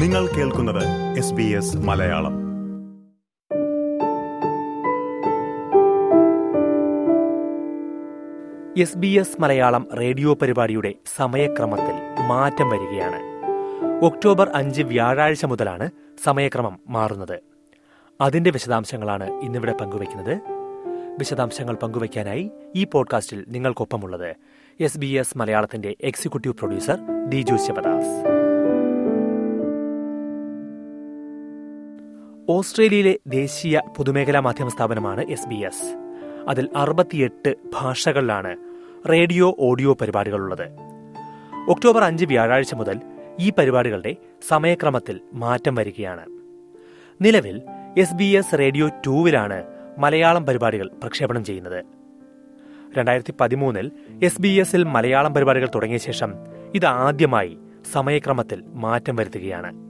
നിങ്ങൾ കേൾക്കുന്നത് S B S Malayalam. S B S Malayalam radio പരിപാടിയുടെ സമയക്രമത്തിൽ മാറ്റം വരികയാണ്. ഒക്ടോബർ അഞ്ച് വ്യാഴാഴ്ച മുതലാണ് സമയക്രമം മാറുന്നത്. അതിന്റെ വിശദാംശങ്ങളാണ് ഇന്നിവിടെ പങ്കുവയ്ക്കുന്നത്. വിശദാംശങ്ങൾ പങ്കുവയ്ക്കാനായി ഈ പോഡ്കാസ്റ്റിൽ നിങ്ങൾക്കൊപ്പമുള്ളത് എസ് ബി എസ് മലയാളത്തിന്റെ എക്സിക്യൂട്ടീവ് പ്രൊഡ്യൂസർ ദിജു ശിവദാസ്. ഓസ്ട്രേലിയയിലെ ദേശീയ പൊതുമേഖലാ മാധ്യമ സ്ഥാപനമാണ് എസ് ബി എസ്. അതിൽ അറുപത്തിയെട്ട് ഭാഷകളിലാണ് റേഡിയോ ഓഡിയോ പരിപാടികളുള്ളത്. ഒക്ടോബർ അഞ്ച് വ്യാഴാഴ്ച മുതൽ ഈ പരിപാടികളുടെ സമയക്രമത്തിൽ മാറ്റം വരികയാണ്. നിലവിൽ എസ് ബി എസ് റേഡിയോ ടൂവിലാണ് മലയാളം പരിപാടികൾ പ്രക്ഷേപണം ചെയ്യുന്നത്. രണ്ടായിരത്തി പതിമൂന്നിൽ എസ് ബി എസിൽ മലയാളം പരിപാടികൾ തുടങ്ങിയ ശേഷം ഇത് ആദ്യമായി സമയക്രമത്തിൽ മാറ്റം വരുത്തുകയാണ്.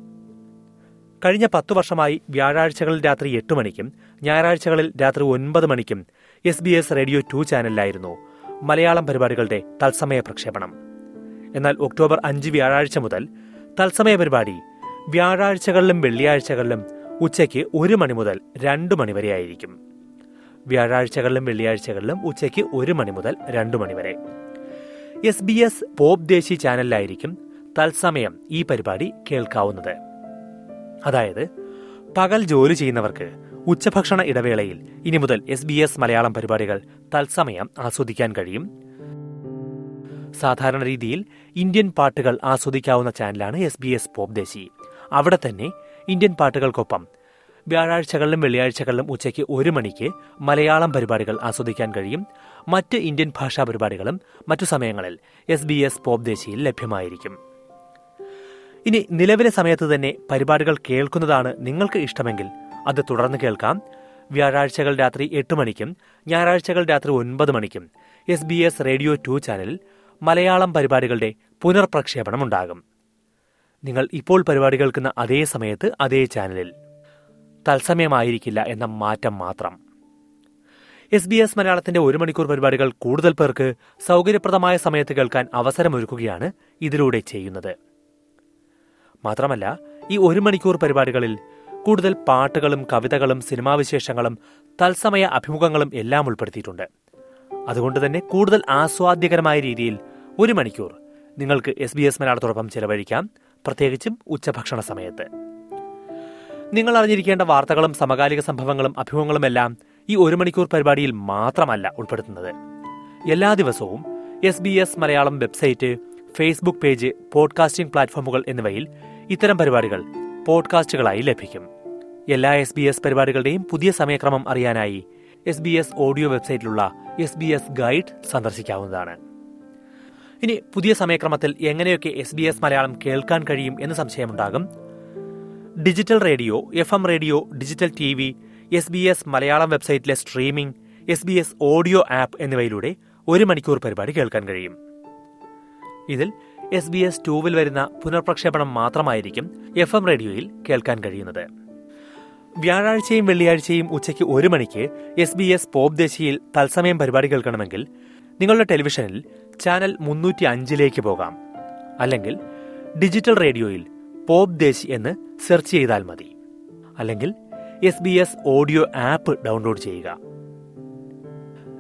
കഴിഞ്ഞ പത്തു വർഷമായി വ്യാഴാഴ്ചകളിൽ രാത്രി എട്ട് മണിക്കും ഞായറാഴ്ചകളിൽ രാത്രി ഒൻപത് മണിക്കും S B S radio two ചാനലിലായിരുന്നു Malayalam പരിപാടികളുടെ തത്സമയ പ്രക്ഷേപണം. എന്നാൽ ഒക്ടോബർ അഞ്ച് വ്യാഴാഴ്ച മുതൽ തത്സമയ പരിപാടി വ്യാഴാഴ്ചകളിലും വെള്ളിയാഴ്ചകളിലും ഉച്ചയ്ക്ക് ഒരു മണി മുതൽ രണ്ട് മണി വരെ ആയിരിക്കും. വ്യാഴാഴ്ചകളിലും വെള്ളിയാഴ്ചകളിലും ഉച്ചയ്ക്ക് ഒരു മണി മുതൽ രണ്ട് മണി വരെ. S B S pop Desi ചാനലിലായിരിക്കും തത്സമയം ഈ പരിപാടി കേൾക്കാവുന്നത്. അതായത് പകൽ ജോലി ചെയ്യുന്നവർക്ക് ഉച്ചഭക്ഷണ ഇടവേളയിൽ ഇനി മുതൽ എസ് ബി എസ് മലയാളം പരിപാടികൾ തത്സമയം ആസ്വദിക്കാൻ കഴിയും. സാധാരണ രീതിയിൽ ഇന്ത്യൻ പാട്ടുകൾ ആസ്വദിക്കാവുന്ന ചാനലാണ് എസ് ബി എസ് പോപ്ദേശി അവിടെ തന്നെ ഇന്ത്യൻ പാട്ടുകൾക്കൊപ്പം വ്യാഴാഴ്ചകളിലും വെള്ളിയാഴ്ചകളിലും ഉച്ചയ്ക്ക് ഒരു മണിക്ക് മലയാളം പരിപാടികൾ ആസ്വദിക്കാൻ കഴിയും. മറ്റ് ഇന്ത്യൻ ഭാഷാ പരിപാടികളും മറ്റു സമയങ്ങളിൽ എസ് ബി എസ് പോപ്ദേശിയിൽ ലഭ്യമായിരിക്കും. ഇനി നിലവിലെ സമയത്ത് തന്നെ പരിപാടികൾ കേൾക്കുന്നതാണ് നിങ്ങൾക്ക് ഇഷ്ടമെങ്കിൽ അത് തുടർന്ന് കേൾക്കാം. വ്യാഴാഴ്ചകൾ രാത്രി എട്ട് മണിക്കും ഞായറാഴ്ചകൾ രാത്രി ഒൻപത് മണിക്കും. S B S radio two ചാനലിൽ മലയാളം പരിപാടികളുടെ പുനർപ്രക്ഷേപണം ഉണ്ടാകും. നിങ്ങൾ ഇപ്പോൾ പരിപാടി കേൾക്കുന്ന അതേ സമയത്ത് അതേ ചാനലിൽ. തത്സമയമായിരിക്കില്ല എന്ന മാറ്റം മാത്രം. എസ് ബി എസ് മലയാളത്തിന്റെ ഒരു മണിക്കൂർ പരിപാടികൾ കൂടുതൽ പേർക്ക് സൗകര്യപ്രദമായ സമയത്ത് കേൾക്കാൻ അവസരമൊരുക്കുകയാണ് ഇതിലൂടെ ചെയ്യുന്നത്. മാത്രമല്ല ഈ ഒരു മണിക്കൂർ പരിപാടികളിൽ കൂടുതൽ പാട്ടുകളും കവിതകളും സിനിമാവിശേഷങ്ങളും തത്സമയ അഭിമുഖങ്ങളും എല്ലാം ഉൾപ്പെടുത്തിയിട്ടുണ്ട്. അതുകൊണ്ട് തന്നെ കൂടുതൽ ആസ്വാദ്യകരമായ രീതിയിൽ ഒരു മണിക്കൂർ നിങ്ങൾക്ക് എസ് ബി എസ് മലയാളത്തോടൊപ്പം ചെലവഴിക്കാം പ്രത്യേകിച്ചും ഉച്ചഭക്ഷണ സമയത്ത്. നിങ്ങൾ അറിഞ്ഞിരിക്കേണ്ട വാർത്തകളും സമകാലിക സംഭവങ്ങളും അഭിമുഖങ്ങളും എല്ലാം ഈ ഒരു മണിക്കൂർ പരിപാടിയിൽ മാത്രമല്ല ഉൾപ്പെടുത്തുന്നത്. എല്ലാ ദിവസവും S B S Malayalam website Facebook page podcasting പ്ലാറ്റ്ഫോമുകൾ എന്നിവയിൽ ഇത്തരം പരിപാടികൾ പോഡ്കാസ്റ്റുകളായി ലഭിക്കും. എല്ലാ എസ് ബി എസ് പരിപാടികളുടെയും പുതിയ സമയക്രമം അറിയാനായി എസ് ബി എസ് ഓഡിയോ വെബ്സൈറ്റിലുള്ള എസ് ബി എസ് ഗൈഡ് സന്ദർശിക്കാവുന്നതാണ്. ഇനി പുതിയ സമയക്രമത്തിൽ എങ്ങനെയൊക്കെ എസ് ബി എസ് മലയാളം കേൾക്കാൻ കഴിയും എന്ന് സംശയമുണ്ടാകും? Digital radio F M radio digital T V S B S Malayalam വെബ്സൈറ്റിലെ streaming S B S audio app എന്നിവയിലൂടെ ഒരു മണിക്കൂർ പരിപാടി കേൾക്കാൻ കഴിയും. ഇതിൽ എസ് ബി എസ് ടൂവിൽ വരുന്ന പുനർപ്രക്ഷേപണം മാത്രമായിരിക്കും എഫ് എം റേഡിയോയിൽ കേൾക്കാൻ കഴിയുന്നത്. വ്യാഴാഴ്ചയും വെള്ളിയാഴ്ചയും ഉച്ചയ്ക്ക് ഒരു മണിക്ക് എസ് ബി എസ് പോപ് ദേശിയിൽ തത്സമയം പരിപാടി കേൾക്കണമെങ്കിൽ നിങ്ങളുടെ ടെലിവിഷനിൽ ചാനൽ മുന്നൂറ്റി അഞ്ചിലേക്ക് പോകാം. അല്ലെങ്കിൽ ഡിജിറ്റൽ റേഡിയോയിൽ പോപ് ദേശി എന്ന് സെർച്ച് ചെയ്താൽ മതി. അല്ലെങ്കിൽ S B S audio app download ചെയ്യുക.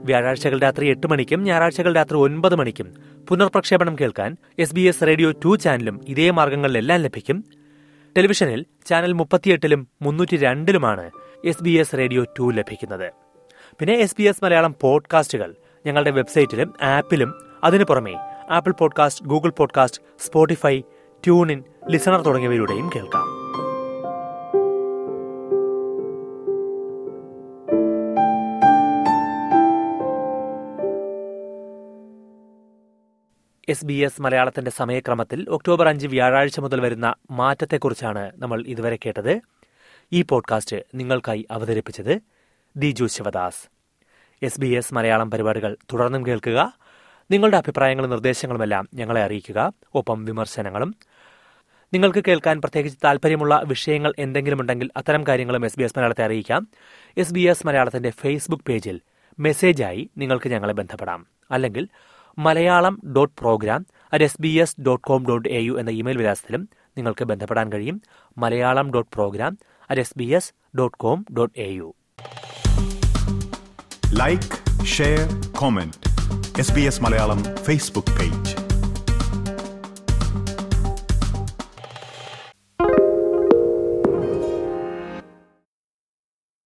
വ്യാഴാഴ്ചകൾ രാത്രി എട്ട് മണിക്കും ഞായറാഴ്ചകൾ രാത്രി ഒൻപത് മണിക്കും. പുനർപ്രക്ഷേപണം കേൾക്കാൻ S B S radio two ചാനലും ഇതേ മാർഗങ്ങളിലെല്ലാം ലഭിക്കും. ടെലിവിഷനിൽ ചാനൽ മുപ്പത്തിയെട്ടിലും മുന്നൂറ്റി രണ്ടിലുമാണ് S B S radio two ലഭിക്കുന്നത്. പിന്നെ എസ് ബി എസ് മലയാളം പോഡ്കാസ്റ്റുകൾ ഞങ്ങളുടെ വെബ്സൈറ്റിലും ആപ്പിലും. അതിനു പുറമെ Apple podcast Google podcast Spotify TuneIn listener തുടങ്ങിയവയിലൂടെയും കേൾക്കാം. എസ് ബി എസ് മലയാളത്തിന്റെ സമയക്രമത്തിൽ ഒക്ടോബർ അഞ്ച് വ്യാഴാഴ്ച മുതൽ വരുന്ന മാറ്റത്തെക്കുറിച്ചാണ് നമ്മൾ ഇതുവരെ കേട്ടത്. ഈ പോഡ്കാസ്റ്റ് നിങ്ങൾക്കായി അവതരിപ്പിച്ചത് Diju Sivadas. S B S Malayalam പരിപാടികൾ തുടർന്നും കേൾക്കുക. നിങ്ങളുടെ അഭിപ്രായങ്ങളും നിർദ്ദേശങ്ങളുമെല്ലാം ഞങ്ങളെ അറിയിക്കുക. ഒപ്പം വിമർശനങ്ങളും. നിങ്ങൾക്ക് കേൾക്കാൻ പ്രത്യേകിച്ച് താല്പര്യമുള്ള വിഷയങ്ങൾ എന്തെങ്കിലും ഉണ്ടെങ്കിൽ അത്തരം കാര്യങ്ങളും എസ് ബി എസ് മലയാളത്തെ അറിയിക്കാം. എസ് ബി എസ് മലയാളത്തിന്റെ ഫേസ്ബുക്ക് പേജിൽ മെസ്സേജായി നിങ്ങൾക്ക് ഞങ്ങളെ ബന്ധപ്പെടാം. അല്ലെങ്കിൽ Malayalam dot program at S B S dot com dot A U എന്ന ഇമെയിൽ വിലാസത്തിലും നിങ്ങൾക്ക് ബന്ധപ്പെടാൻ കഴിയും. Malayalam dot program at S B S dot com dot A U like share comment S B S Malayalam Facebook page